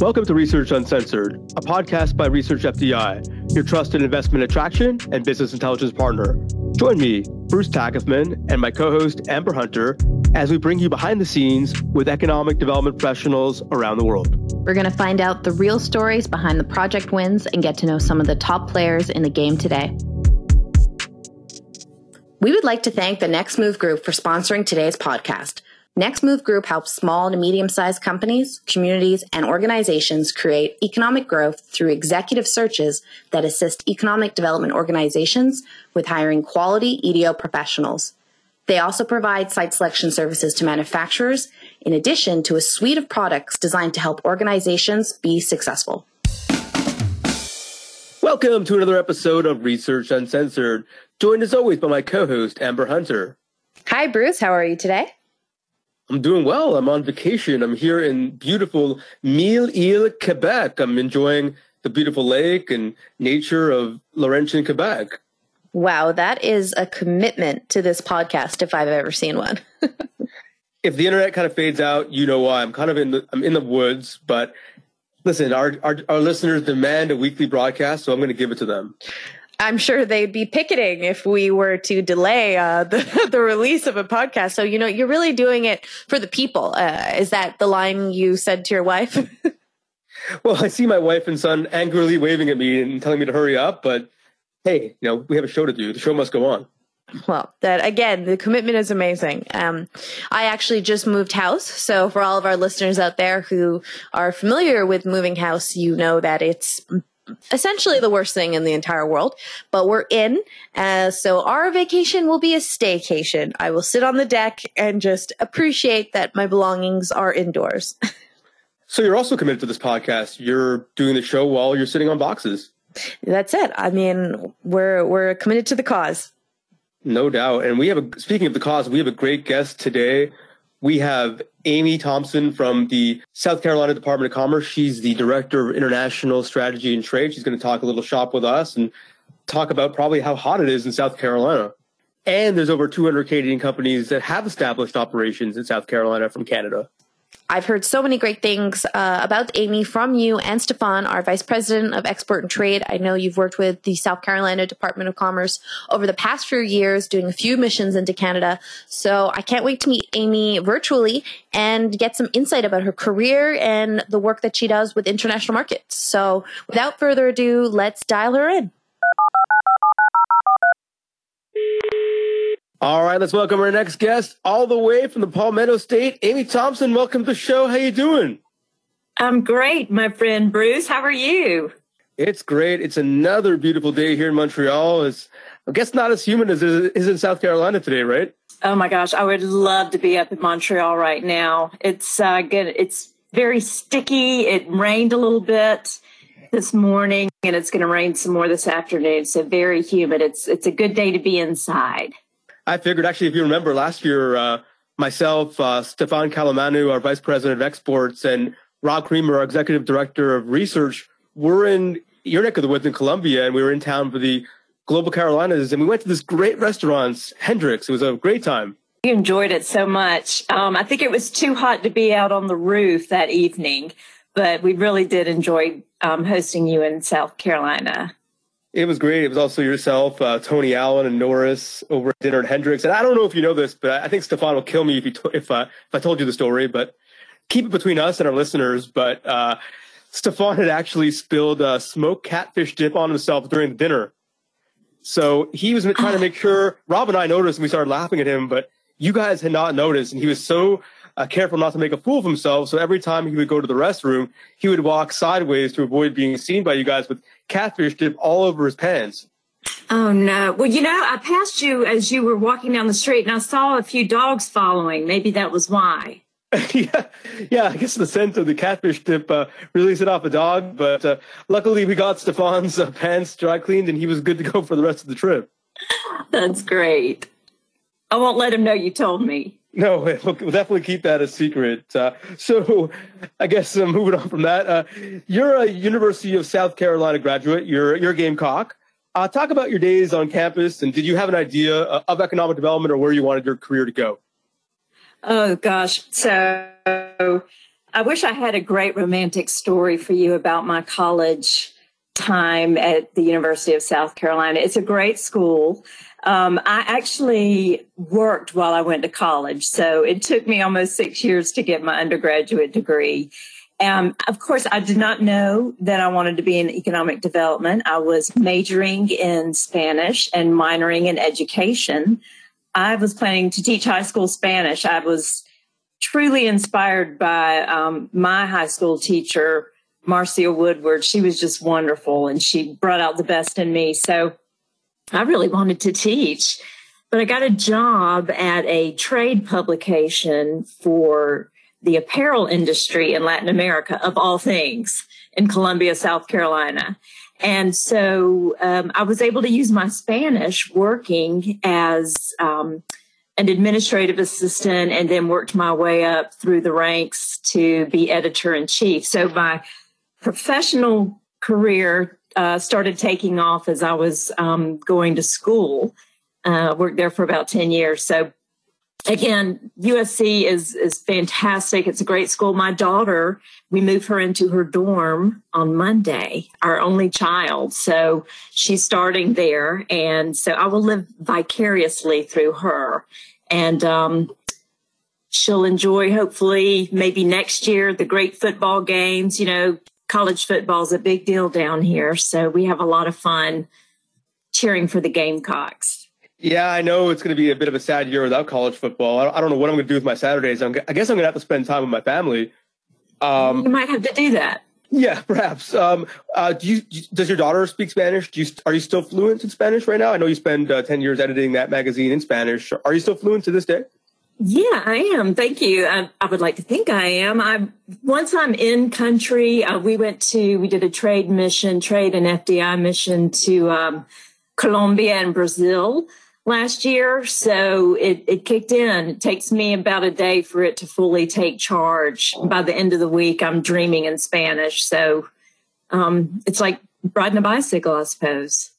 Welcome to Research Uncensored, a podcast by Research FDI, your trusted investment attraction and business intelligence partner. Join me, Bruce Tackefman, and my co host, Amber Hunter, as we bring you behind the scenes with economic development professionals around the world. We're going to find out the real stories behind the project wins and get to know some of the top players in the game today. We would like to thank the Next Move Group for sponsoring today's podcast. Next Move Group helps small to medium sized companies, communities, and organizations create economic growth through executive searches that assist economic development organizations with hiring quality EDO professionals. They also provide site selection services to manufacturers, in addition to a suite of products designed to help organizations be successful. Welcome to another episode of Research Uncensored, joined as always by my co host, Amber Hunter. Hi, Bruce. How are you today? I'm doing well. I'm on vacation. I'm here in beautiful Mille-Île, Quebec. I'm enjoying the beautiful lake and nature of Laurentian, Quebec. Wow, that is a commitment to this podcast if I've ever seen one. if the internet kind of fades out, you know why. I'm kind of in the I'm in the woods, but listen, our our, our listeners demand a weekly broadcast, so I'm going to give it to them. I'm sure they'd be picketing if we were to delay uh, the, the release of a podcast. So, you know, you're really doing it for the people. Uh, is that the line you said to your wife? well, I see my wife and son angrily waving at me and telling me to hurry up, but hey, you know, we have a show to do. The show must go on. Well, that again, the commitment is amazing. Um, I actually just moved house. So for all of our listeners out there who are familiar with moving house, you know that it's essentially the worst thing in the entire world, but we're in. Uh, so our vacation will be a staycation. I will sit on the deck and just appreciate that my belongings are indoors. so you're also committed to this podcast. You're doing the show while you're sitting on boxes. That's it. I mean, we're we're committed to the cause. No doubt. And we have a speaking of the cause, we have a great guest today we have Amy Thompson from the South Carolina Department of Commerce. She's the Director of International Strategy and Trade. She's going to talk a little shop with us and talk about probably how hot it is in South Carolina. And there's over 200 Canadian companies that have established operations in South Carolina from Canada. I've heard so many great things uh, about Amy from you and Stefan, our Vice President of Export and Trade. I know you've worked with the South Carolina Department of Commerce over the past few years, doing a few missions into Canada. So I can't wait to meet Amy virtually and get some insight about her career and the work that she does with international markets. So without further ado, let's dial her in. All right, let's welcome our next guest, all the way from the Palmetto State, Amy Thompson. Welcome to the show. How you doing? I'm great, my friend Bruce. How are you? It's great. It's another beautiful day here in Montreal. It's, I guess, not as humid as it is in South Carolina today, right? Oh my gosh, I would love to be up in Montreal right now. It's uh, good. It's very sticky. It rained a little bit this morning, and it's going to rain some more this afternoon. So very humid. It's it's a good day to be inside. I figured actually, if you remember last year, uh, myself, uh, Stefan Kalamanu, our vice president of exports, and Rob Creamer, our executive director of research, were in your neck of the woods in Columbia, and we were in town for the Global Carolinas, and we went to this great restaurant, Hendrix. It was a great time. You enjoyed it so much. Um, I think it was too hot to be out on the roof that evening, but we really did enjoy um, hosting you in South Carolina. It was great. It was also yourself, uh, Tony Allen, and Norris over at dinner at Hendrix. And I don't know if you know this, but I think Stefan will kill me if to- if uh, if I told you the story. But keep it between us and our listeners. But uh, Stefan had actually spilled uh, smoked catfish dip on himself during the dinner. So he was trying to make sure Rob and I noticed, and we started laughing at him. But you guys had not noticed, and he was so uh, careful not to make a fool of himself. So every time he would go to the restroom, he would walk sideways to avoid being seen by you guys with catfish dip all over his pants. Oh no. Well, you know, I passed you as you were walking down the street and I saw a few dogs following. Maybe that was why. yeah, yeah. I guess the scent of the catfish dip uh, released it off a dog, but uh, luckily we got Stefan's uh, pants dry cleaned and he was good to go for the rest of the trip. That's great. I won't let him know you told me. No, we'll, definitely keep that a secret. Uh, so, I guess uh, moving on from that, uh, you're a University of South Carolina graduate. You're you're a Gamecock. Uh, talk about your days on campus, and did you have an idea uh, of economic development or where you wanted your career to go? Oh gosh, so I wish I had a great romantic story for you about my college time at the University of South Carolina. It's a great school. Um, I actually worked while I went to college, so it took me almost six years to get my undergraduate degree. Um, of course, I did not know that I wanted to be in economic development. I was majoring in Spanish and minoring in education. I was planning to teach high school Spanish. I was truly inspired by um, my high school teacher, Marcia Woodward. She was just wonderful and she brought out the best in me. So I really wanted to teach, but I got a job at a trade publication for the apparel industry in Latin America, of all things, in Columbia, South Carolina. And so um, I was able to use my Spanish working as um, an administrative assistant and then worked my way up through the ranks to be editor in chief. So my professional career uh, started taking off as I was um, going to school. Uh, worked there for about 10 years. So again, USC is is fantastic. It's a great school. My daughter, we moved her into her dorm on Monday, our only child. So she's starting there, and so I will live vicariously through her, and um, she'll enjoy hopefully maybe next year the great football games. You know, college football is a big deal down here, so we have a lot of fun cheering for the Gamecocks. Yeah, I know it's going to be a bit of a sad year without college football. I don't know what I'm going to do with my Saturdays. I'm, i guess I'm going to have to spend time with my family. Um, you might have to do that. Yeah, perhaps. Um, uh, do you, does your daughter speak Spanish? Do you, are you still fluent in Spanish right now? I know you spend uh, 10 years editing that magazine in Spanish. Are you still fluent to this day? Yeah, I am. Thank you. I, I would like to think I am. I once I'm in country, uh, we went to we did a trade mission, trade and FDI mission to um, Colombia and Brazil last year. So it, it kicked in. It takes me about a day for it to fully take charge. By the end of the week, I'm dreaming in Spanish. So um, it's like riding a bicycle, I suppose.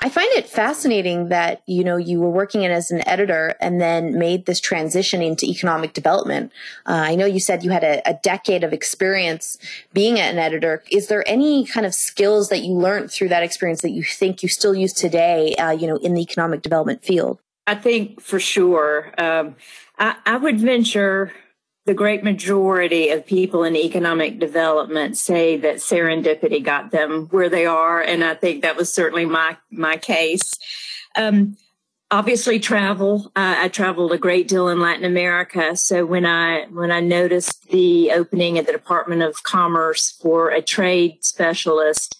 I find it fascinating that you know you were working in as an editor and then made this transition into economic development. Uh, I know you said you had a, a, decade of experience being an editor. Is there any kind of skills that you learned through that experience that you think you still use today? Uh, you know, in the economic development field. I think for sure. Um, I, I would venture the great majority of people in economic development say that serendipity got them where they are, and I think that was certainly my my case. Um, obviously, travel. Uh, I traveled a great deal in Latin America, so when I when I noticed the opening at the Department of Commerce for a trade specialist,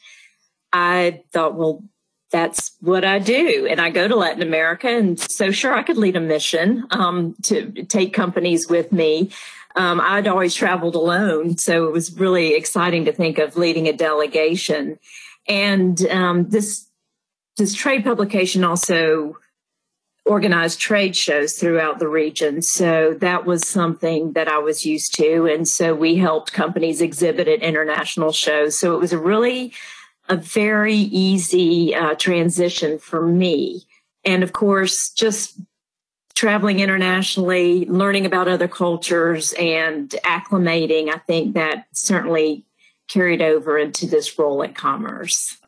I thought, well, that's what I do. And I go to Latin America. And so, sure, I could lead a mission um, to take companies with me. Um, I'd always traveled alone. So it was really exciting to think of leading a delegation. And um, this, this trade publication also organized trade shows throughout the region. So that was something that I was used to. And so we helped companies exhibit at international shows. So it was a really a very easy uh, transition for me. And of course, just traveling internationally, learning about other cultures, and acclimating, I think that certainly carried over into this role at Commerce.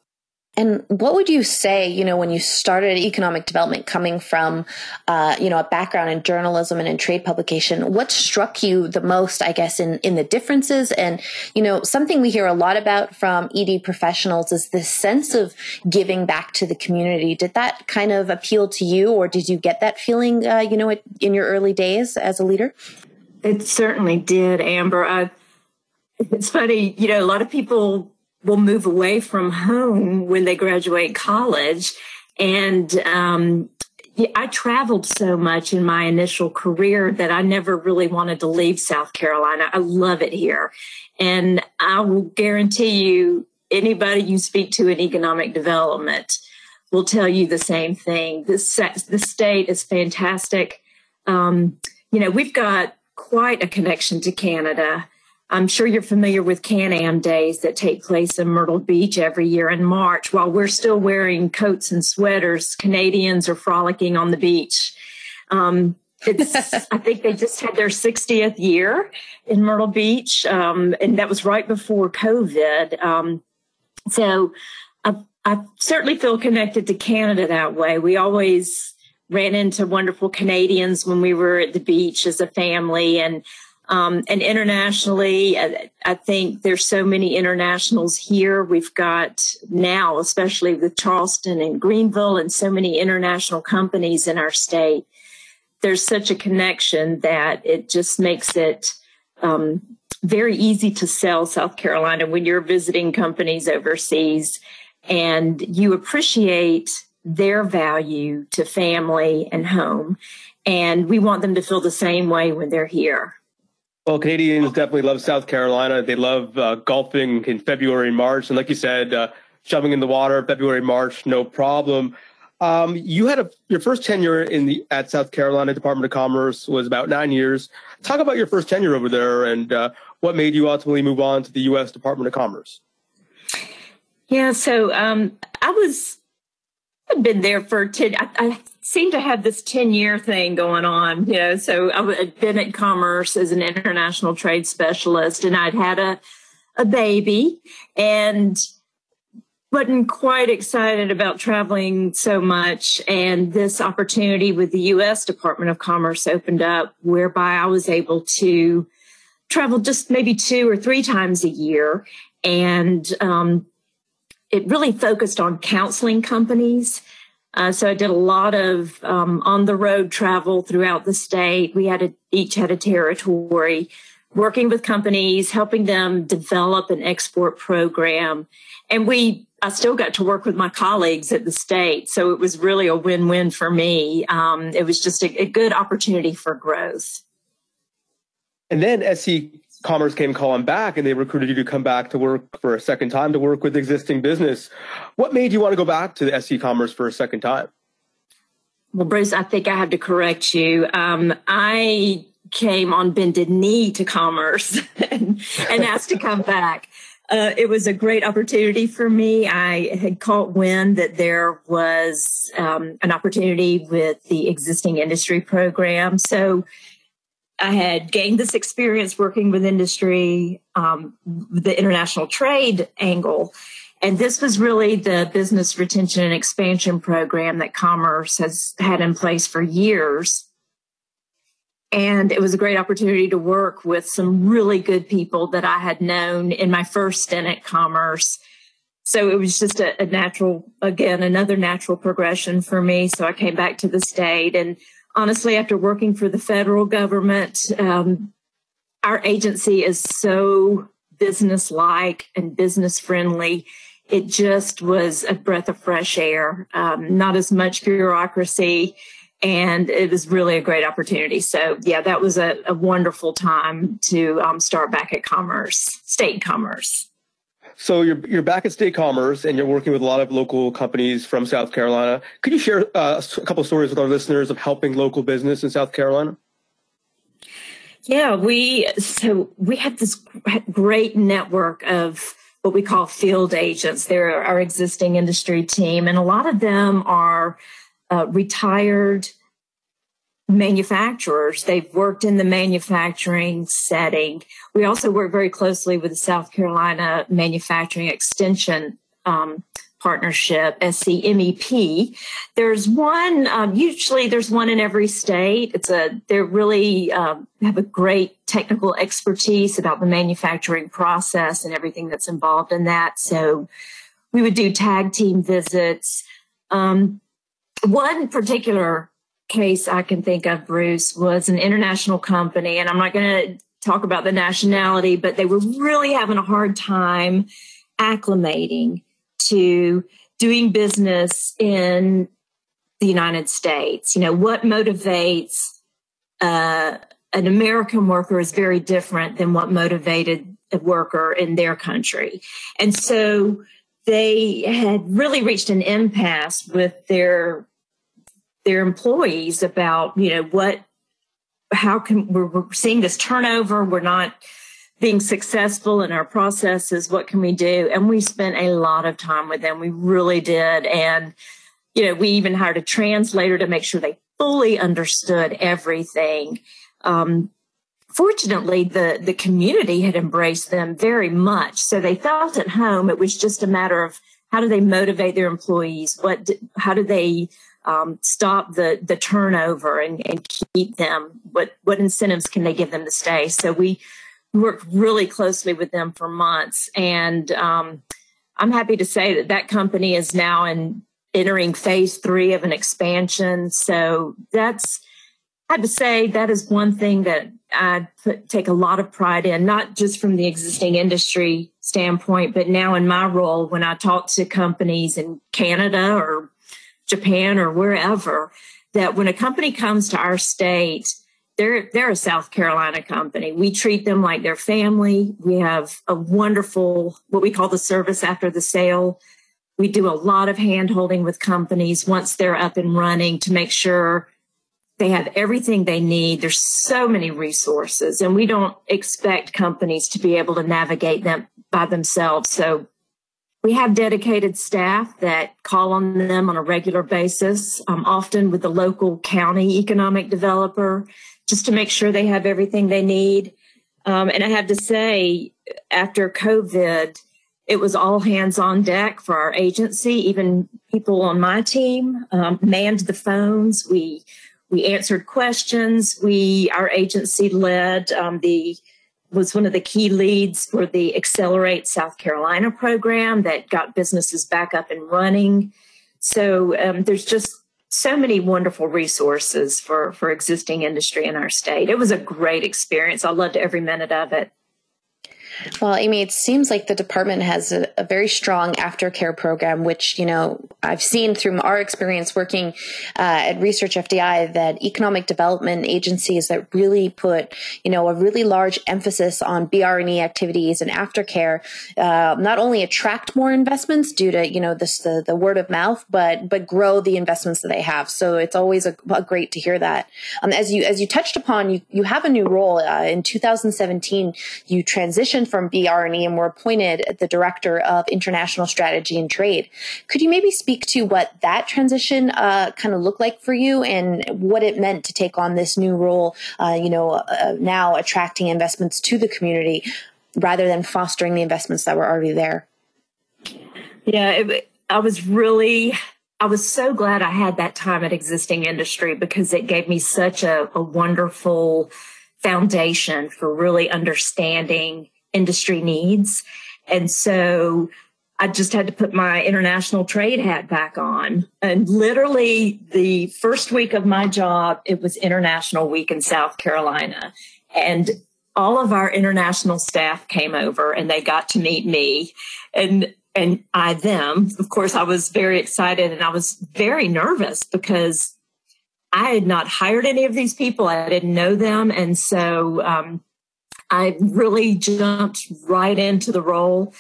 And what would you say, you know, when you started economic development coming from, uh, you know, a background in journalism and in trade publication, what struck you the most, I guess, in, in the differences? And, you know, something we hear a lot about from ED professionals is this sense of giving back to the community. Did that kind of appeal to you or did you get that feeling, uh, you know, in your early days as a leader? It certainly did, Amber. I, it's funny, you know, a lot of people will move away from home when they graduate college. And um, I traveled so much in my initial career that I never really wanted to leave South Carolina. I love it here. And I will guarantee you, anybody you speak to in economic development will tell you the same thing. This, the state is fantastic. Um, you know, we've got quite a connection to Canada. I'm sure you're familiar with Can Am Days that take place in Myrtle Beach every year in March. While we're still wearing coats and sweaters, Canadians are frolicking on the beach. Um, it's I think they just had their 60th year in Myrtle Beach, um, and that was right before COVID. Um, so I, I certainly feel connected to Canada that way. We always ran into wonderful Canadians when we were at the beach as a family, and um, and internationally, I, think there's so many internationals here. We've got now, especially with Charleston and Greenville, and so many international companies in our state. There's such a connection that it just makes it um, very easy to sell South Carolina when you're visiting companies overseas and you appreciate their value to family and home. And we want them to feel the same way when they're here. Well, Canadians definitely love South Carolina. They love uh, golfing in February and March. And like you said, uh, shoving in the water, February, March, no problem. Um, you had a, your first tenure in the at South Carolina Department of Commerce was about nine years. Talk about your first tenure over there and uh, what made you ultimately move on to the U.S. Department of Commerce. Yeah, so um, I was I'd been there for ten. I, I seem to have this 10 year thing going on, you know. So I'd been at Commerce as an international trade specialist and I'd had a, a baby and wasn't quite excited about traveling so much. And this opportunity with the U.S. Department of Commerce opened up whereby I was able to travel just maybe two or three times a year. And um, it really focused on counseling companies uh, so I did a lot of um, on the road travel throughout the state. We had a, each had a territory, working with companies, helping them develop an export program, and we. I still got to work with my colleagues at the state, so it was really a win-win for me. Um, it was just a, a good opportunity for growth. And then SC Commerce came calling back and they recruited you to come back to work for a second time to work with existing business. What made you want to go back to the SC Commerce for a second time? Well, Bruce, I think I have to correct you. Um, I came on bended knee to Commerce and, and asked to come back. Uh, it was a great opportunity for me. I had caught wind that there was um, an opportunity with the existing industry program. So I had gained this experience working with industry, um, the international trade angle. And this was really the business retention and expansion program that Commerce has had in place for years. And it was a great opportunity to work with some really good people that I had known in my first stint at Commerce. So it was just a, a natural, again, another natural progression for me. So I came back to the state and honestly, after working for the federal government, um, our agency is so business like and business friendly. It just was a breath of fresh air, um, not as much bureaucracy. And it was really a great opportunity. So, yeah, that was a, a wonderful time to um, start back at Commerce, state commerce. So you're you're back at State Commerce and you're working with a lot of local companies from South Carolina. Could you share uh, a couple stories with our listeners of helping local business in South Carolina? Yeah, we so we have this great network of what we call field agents. They're our existing industry team, and a lot of them are uh, retired manufacturers. They've worked in the manufacturing setting. We also work very closely with the South Carolina Manufacturing Extension um, Partnership, SCMEP. There's one, um, usually there's one in every state. It's a, they're really um, have a great technical expertise about the manufacturing process and everything that's involved in that. So we would do tag team visits. Um, one particular case I can think of, Bruce, was an international company, and I'm not going to talk about the nationality, but they were really having a hard time acclimating to doing business in the United States. You know, what motivates uh, an American worker is very different than what motivated a worker in their country. And so they had really reached an impasse with their their employees about you know what how can we're, we're seeing this turnover we're not being successful in our processes what can we do and we spent a lot of time with them we really did and you know we even hired a translator to make sure they fully understood everything. Um, fortunately, the, the community had embraced them very much. So they felt at home. It was just a matter of how do they motivate their employees? What, how do they um, stop the the turnover and, and keep them? What what incentives can they give them to stay? So we worked really closely with them for months, and um, I'm happy to say that that company is now in entering phase three of an expansion. So that's I have to say that is one thing that I put, take a lot of pride in, not just from the existing industry standpoint, but now in my role when I talk to companies in Canada or Japan or wherever, that when a company comes to our state, they're they're a South Carolina company. We treat them like their family. We have a wonderful what we call the service after the sale. We do a lot of hand holding with companies once they're up and running to make sure they have everything they need. There's so many resources, and we don't expect companies to be able to navigate them by themselves. So we have dedicated staff that call on them on a regular basis, um, often with the local county economic developer, just to make sure they have everything they need. Um, and I have to say, after COVID, it was all hands on deck for our agency. Even people on my team um, manned the phones. We we answered questions. We our agency led um, the was one of the key leads for the Accelerate South Carolina program that got businesses back up and running. So um, there's just so many wonderful resources for for existing industry in our state. It was a great experience. I loved every minute of it. Well, Amy, it seems like the department has a, a, very strong aftercare program, which, you know, I've seen through our experience working uh, at Research FDI that economic development agencies that really put, you know, a really large emphasis on BR&E activities and aftercare, uh, not only attract more investments due to, you know, this, the, the word of mouth, but, but grow the investments that they have. So it's always a, a great to hear that. Um, as you, as you touched upon, you, you have a new role uh, in 2017, you transitioned from BR&E and were appointed the director of international strategy and trade. Could you maybe speak to what that transition uh, kind of looked like for you and what it meant to take on this new role? Uh, you know, uh, now attracting investments to the community rather than fostering the investments that were already there. Yeah, it, I was really I was so glad I had that time at existing industry because it gave me such a, a, wonderful foundation for really understanding industry needs. And so I just had to put my international trade hat back on. And literally the first week of my job, it was International Week in South Carolina. And all of our international staff came over and they got to meet me and and I them. Of course, I was very excited and I was very nervous because I had not hired any of these people. I didn't know them. And so um, I really jumped right into the role.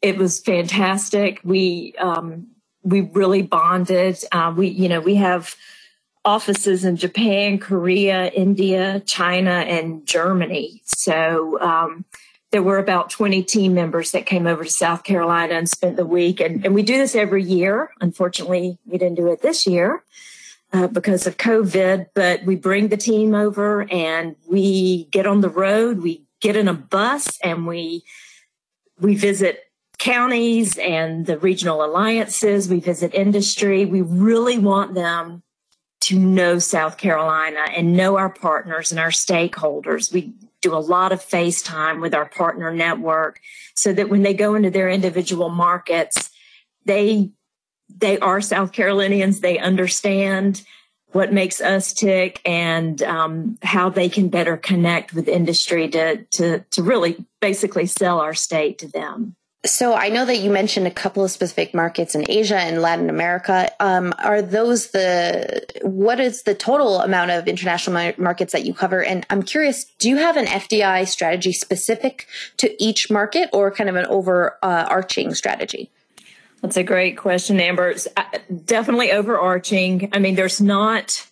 It was fantastic. We um, we really bonded. Uh, we you know we have offices in Japan, Korea, India, China, and Germany. So um, there were about 20 team members that came over to South Carolina and spent the week. And, and we do this every year. Unfortunately, we didn't do it this year. Uh, because of COVID, but we bring the team over and we get on the road. We get in a bus and we we visit counties and the regional alliances, we visit industry. We really want them to know South Carolina and know our partners and our stakeholders. We do a lot of FaceTime with our partner network so that when they go into their individual markets, they they are South Carolinians, they understand what makes us tick and um, how they can better connect with industry to, to, to really basically sell our state to them. So I know that you mentioned a couple of specific markets in Asia and Latin America. Um, are those the what is the total amount of international markets that you cover? And I'm curious, do you have an FDI strategy specific to each market, or kind of an overarching strategy? That's a great question, Amber. It's uh, definitely overarching. I mean, there's not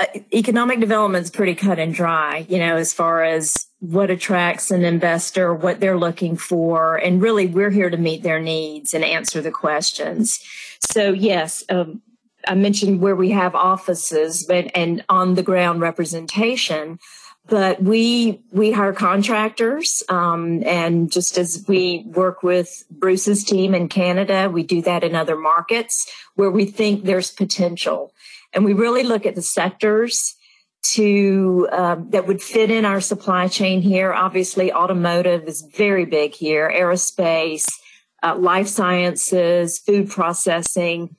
uh, economic development is pretty cut and dry, you know, as far as what attracts an investor, what they're looking for, and really we're here to meet their needs and answer the questions. So yes, um, I mentioned where we have offices but, and on the ground representation but we we hire contractors um, and just as we work with bruce's team in canada we do that in other markets where we think there's potential. And we really look at the sectors to um, that would fit in our supply chain here. Obviously automotive is very big here aerospace uh, life sciences food processing.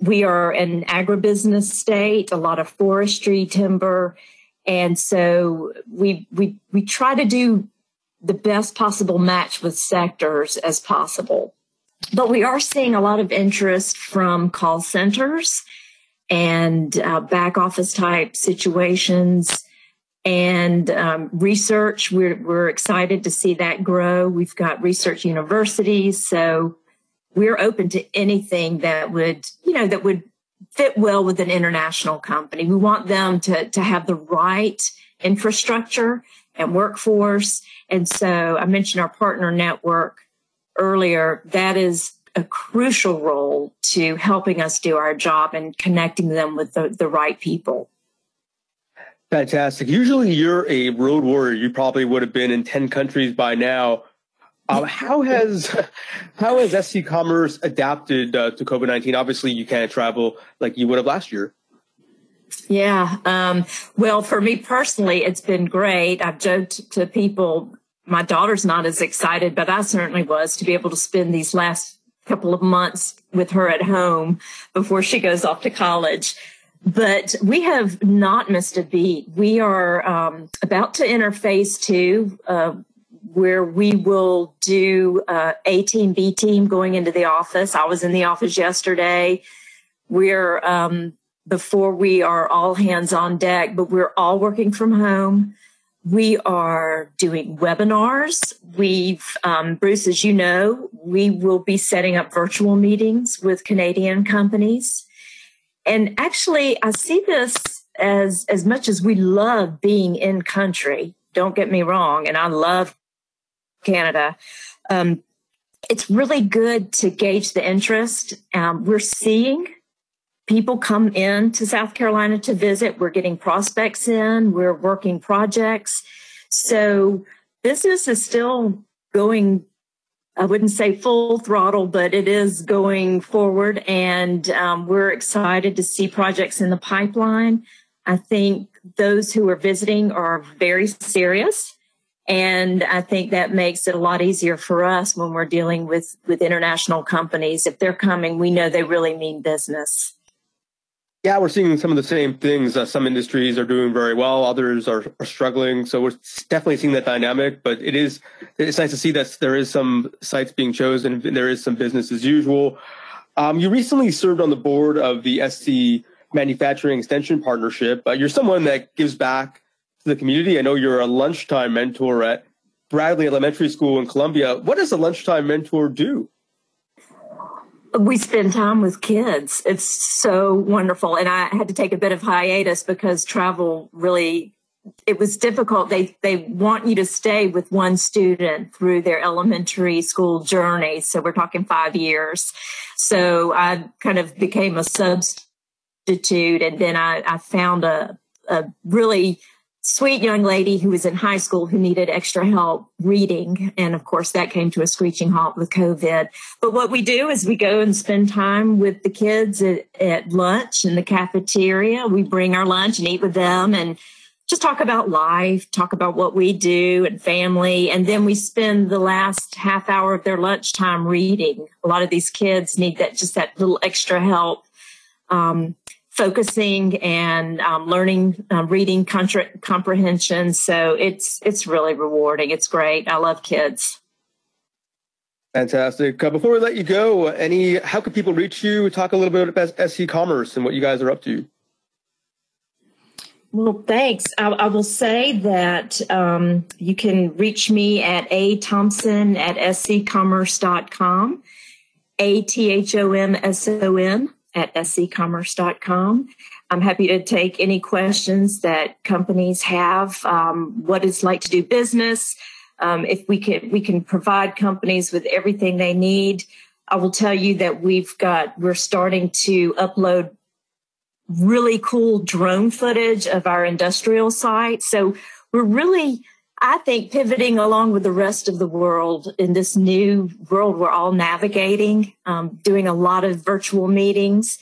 We are an agribusiness state a lot of forestry timber and so we we we try to do the best possible match with sectors as possible. But we are seeing a lot of interest from call centers and uh, back office type situations and um, research. We're, we're excited to see that grow. We've got research universities. So we're open to anything that would, you know, that would fit well with an international company. We want them to, to have the right infrastructure and workforce. And so I mentioned our partner network earlier. That is a crucial role to helping us do our job and connecting them with the, the right people. Fantastic. Usually you're a road warrior. You probably would have been in 10 countries by now. Um, how has how has SC Commerce adapted uh, to COVID nineteen? Obviously, you can't travel like you would have last year. Yeah. Um, well, for me personally, it's been great. I've joked to people. My daughter's not as excited, but I certainly was to be able to spend these last couple of months with her at home before she goes off to college. But we have not missed a beat. We are um, about to enter phase two. Uh, where we will do uh, A team, B team going into the office. I was in the office yesterday. We're um, before we are all hands on deck, but we're all working from home. We are doing webinars. We've, um, Bruce, as you know, we will be setting up virtual meetings with Canadian companies. And actually, I see this as, as much as we love being in country. Don't get me wrong. And I love Canada. Um, it's really good to gauge the interest. Um, we're seeing people come in to South Carolina to visit. We're getting prospects in. We're working projects. So business is still going. I wouldn't say full throttle, but it is going forward, and um, we're excited to see projects in the pipeline. I think those who are visiting are very serious and I think that makes it a lot easier for us when we're dealing with, with international companies. If they're coming, we know they really mean business. Yeah, we're seeing some of the same things. Uh, some industries are doing very well, others are, are struggling. So we're definitely seeing that dynamic. But it is it's nice to see that there is some sites being chosen. There is some business as usual. Um, you recently served on the board of the SC Manufacturing Extension Partnership. Uh, you're someone that gives back to the community. I know you're a lunchtime mentor at Bradley Elementary School in Columbia. What does a lunchtime mentor do? We spend time with kids. It's so wonderful. And I had to take a bit of hiatus because travel really it was difficult. They they want you to stay with one student through their elementary school journey. So we're talking five years. So I kind of became a substitute, and then I, I found a a really sweet young lady who was in high school who needed extra help reading. And of course, that came to a screeching halt with COVID. But what we do is we go and spend time with the kids at, at lunch in the cafeteria. We bring our lunch and eat with them and just talk about life, talk about what we do and family. And then we spend the last half hour of their lunchtime reading. A lot of these kids need that, just that little extra help. Um, focusing and um, learning um, reading contra- comprehension. So it's it's really rewarding. It's great. I love kids. Fantastic. Uh, before we let you go any how can people reach you? Talk a little bit about sc commerce and what you guys are up to. Well, thanks. I, I will say that um, you can reach me at a thompson at sccommerce.com, a t h o m s o n at sccommerce.com. I'm happy to take any questions that companies have, um, what it's like to do business. Um, if we can, we can provide companies with everything they need. I will tell you that we've got, we're starting to upload really cool drone footage of our industrial site. So we're really, I think, pivoting along with the rest of the world in this new world we're all navigating, um, doing a lot of virtual meetings.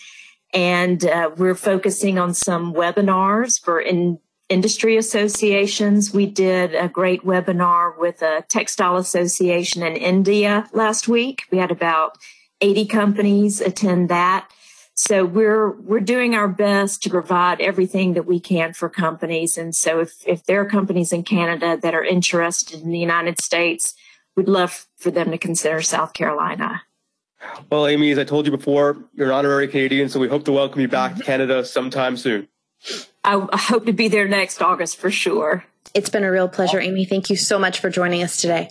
And uh, we're focusing on some webinars for in industry associations. We did a great webinar with a textile association in India last week. We had about 80 companies attend that. So we're we're doing our best to provide everything that we can for companies. And so if if there are companies in Canada that are interested in the United States, we'd love for them to consider South Carolina. Well, Amy, as I told you before, you're an honorary Canadian, so we hope to welcome you back to mm-hmm. Canada sometime soon. I, I hope to be there next August for sure. It's been a real pleasure, Amy. Thank you so much for joining us today.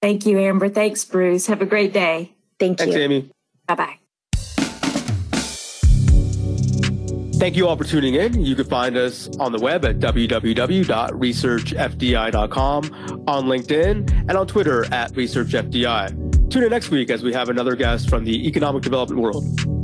Thank you, Amber. Thanks, Bruce. Have a great day. Thank Thanks, you. Amy. Bye bye. Thank you all for tuning in. You can find us on the web at www.researchfdi.com, on LinkedIn, and on Twitter at ResearchFDI. Tune in next week as we have another guest from the economic development world.